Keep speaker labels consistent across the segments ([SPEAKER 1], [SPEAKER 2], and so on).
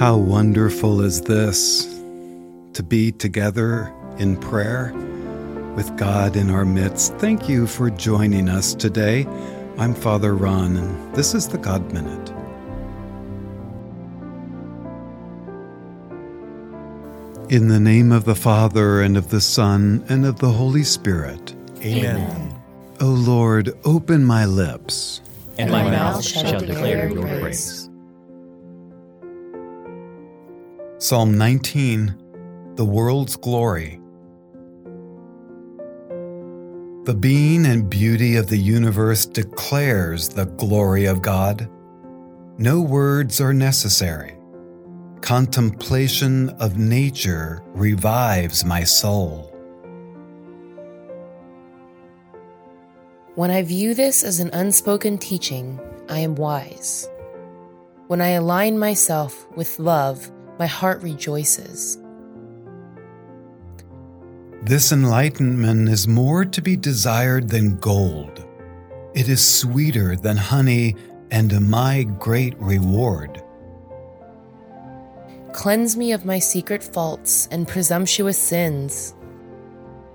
[SPEAKER 1] How wonderful is this to be together in prayer with God in our midst. Thank you for joining us today. I'm Father Ron, and this is the God Minute. In the name of the Father, and of the Son, and of the Holy Spirit.
[SPEAKER 2] Amen.
[SPEAKER 1] O Lord, open my lips,
[SPEAKER 2] And my mouth shall declare your praise.
[SPEAKER 1] Psalm 19 The World's Glory. The being and beauty of the universe declares the glory of God. No words are necessary. Contemplation of nature revives my soul.
[SPEAKER 3] When I view this as an unspoken teaching, I am wise. When I align myself with love, my heart rejoices.
[SPEAKER 1] This enlightenment is more to be desired than gold. It is sweeter than honey and my great reward.
[SPEAKER 3] Cleanse me of my secret faults and presumptuous sins.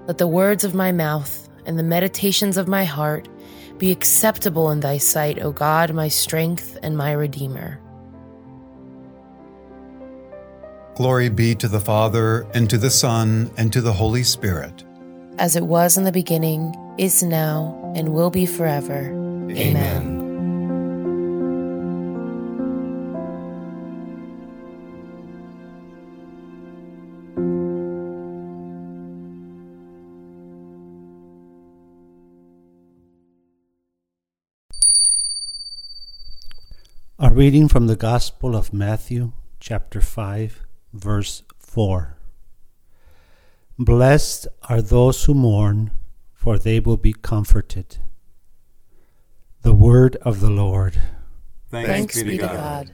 [SPEAKER 3] Let the words of my mouth and the meditations of my heart be acceptable in thy sight, O God, my strength and my Redeemer.
[SPEAKER 1] Glory be to the Father, and to the Son, and to the Holy Spirit.
[SPEAKER 3] As it was in the beginning, is now, and will be forever. Amen.
[SPEAKER 4] A reading from the Gospel of Matthew, chapter 5, verse 4. Blessed are those who mourn, for they will be comforted. The word of the Lord.
[SPEAKER 3] Thanks, be to God.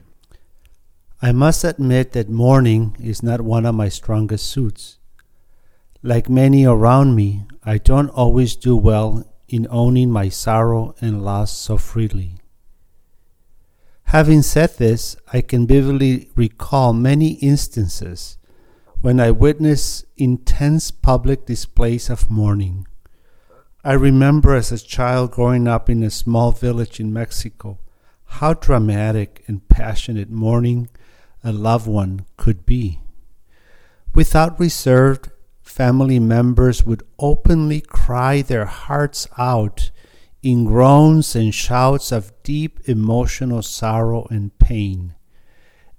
[SPEAKER 4] I must admit that mourning is not one of my strongest suits. Like many around me, I don't always do well in owning my sorrow and loss so freely. Having said this, I can vividly recall many instances when I witnessed intense public displays of mourning. I remember as a child growing up in a small village in Mexico how dramatic and passionate mourning a loved one could be. Without reserve, family members would openly cry their hearts out in groans and shouts of deep emotional sorrow and pain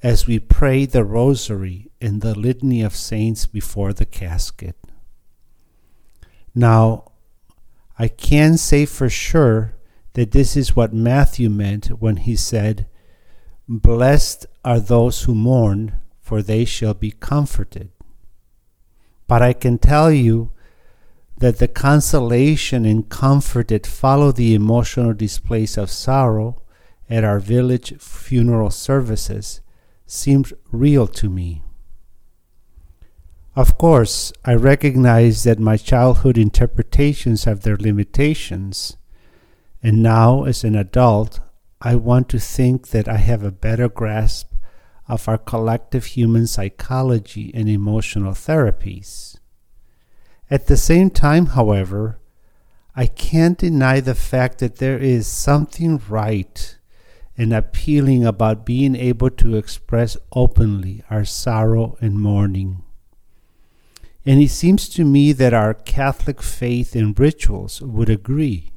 [SPEAKER 4] as we pray the rosary and the litany of saints before the casket. Now, I can say for sure that this is what Matthew meant when he said, Blessed are those who mourn, for they shall be comforted. But I can tell you that the consolation and comfort that follow the emotional displays of sorrow at our village funeral services seemed real to me. Of course, I recognize that my childhood interpretations have their limitations, and now as an adult, I want to think that I have a better grasp of our collective human psychology and emotional therapies. At the same time, however, I can't deny the fact that there is something right and appealing about being able to express openly our sorrow and mourning. And it seems to me that our Catholic faith and rituals would agree.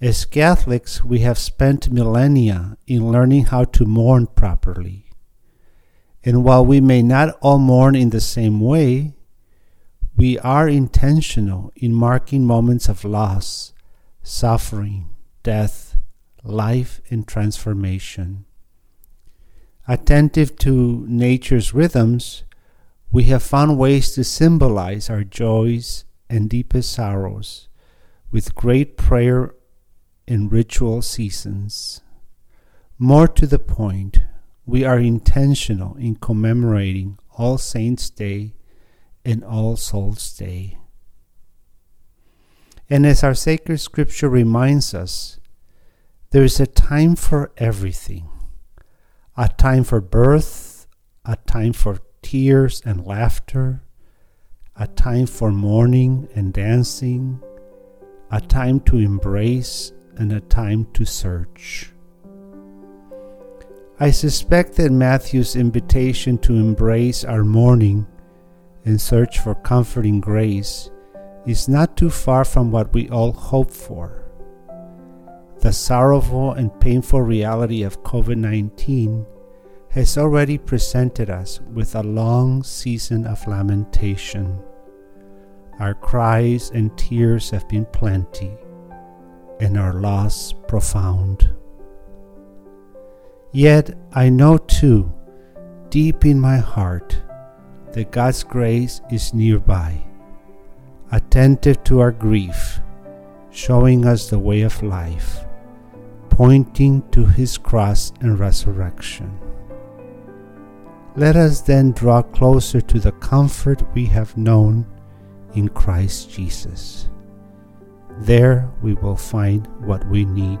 [SPEAKER 4] As Catholics, we have spent millennia in learning how to mourn properly. And while we may not all mourn in the same way, we are intentional in marking moments of loss, suffering, death, life, and transformation. Attentive to nature's rhythms, we have found ways to symbolize our joys and deepest sorrows with great prayer and ritual seasons. More to the point, we are intentional in commemorating All Saints' Day and All Souls' Day. And as our sacred scripture reminds us, there is a time for everything a time for birth, a time for tears and laughter, a time for mourning and dancing, a time to embrace and a time to search. I suspect that Matthew's invitation to embrace our mourning and search for comforting grace is not too far from what we all hope for. The sorrowful and painful reality of COVID 19 has already presented us with a long season of lamentation. Our cries and tears have been plenty, and our loss profound. Yet I know too, deep in my heart, that God's grace is nearby, attentive to our grief, showing us the way of life, pointing to His cross and resurrection. Let us then draw closer to the comfort we have known in Christ Jesus. There we will find what we need.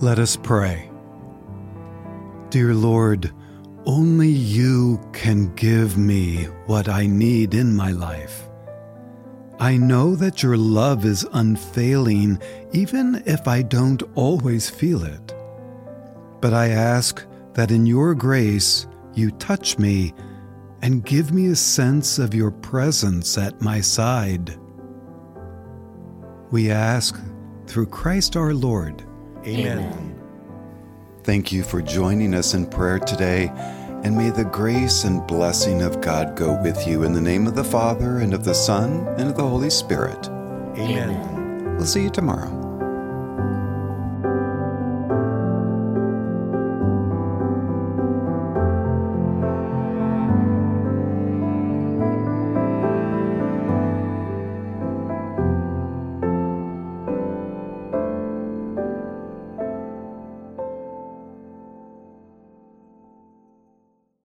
[SPEAKER 1] Let us pray. Dear Lord, only you can give me what I need in my life. I know that your love is unfailing, even if I don't always feel it. But I ask that in your grace you touch me and give me a sense of your presence at my side. We ask through Christ our Lord.
[SPEAKER 2] Amen.
[SPEAKER 1] Thank you for joining us in prayer today, and may the grace and blessing of God go with you in the name of the Father, and of the Son, and of the Holy Spirit.
[SPEAKER 2] Amen.
[SPEAKER 1] We'll see you tomorrow.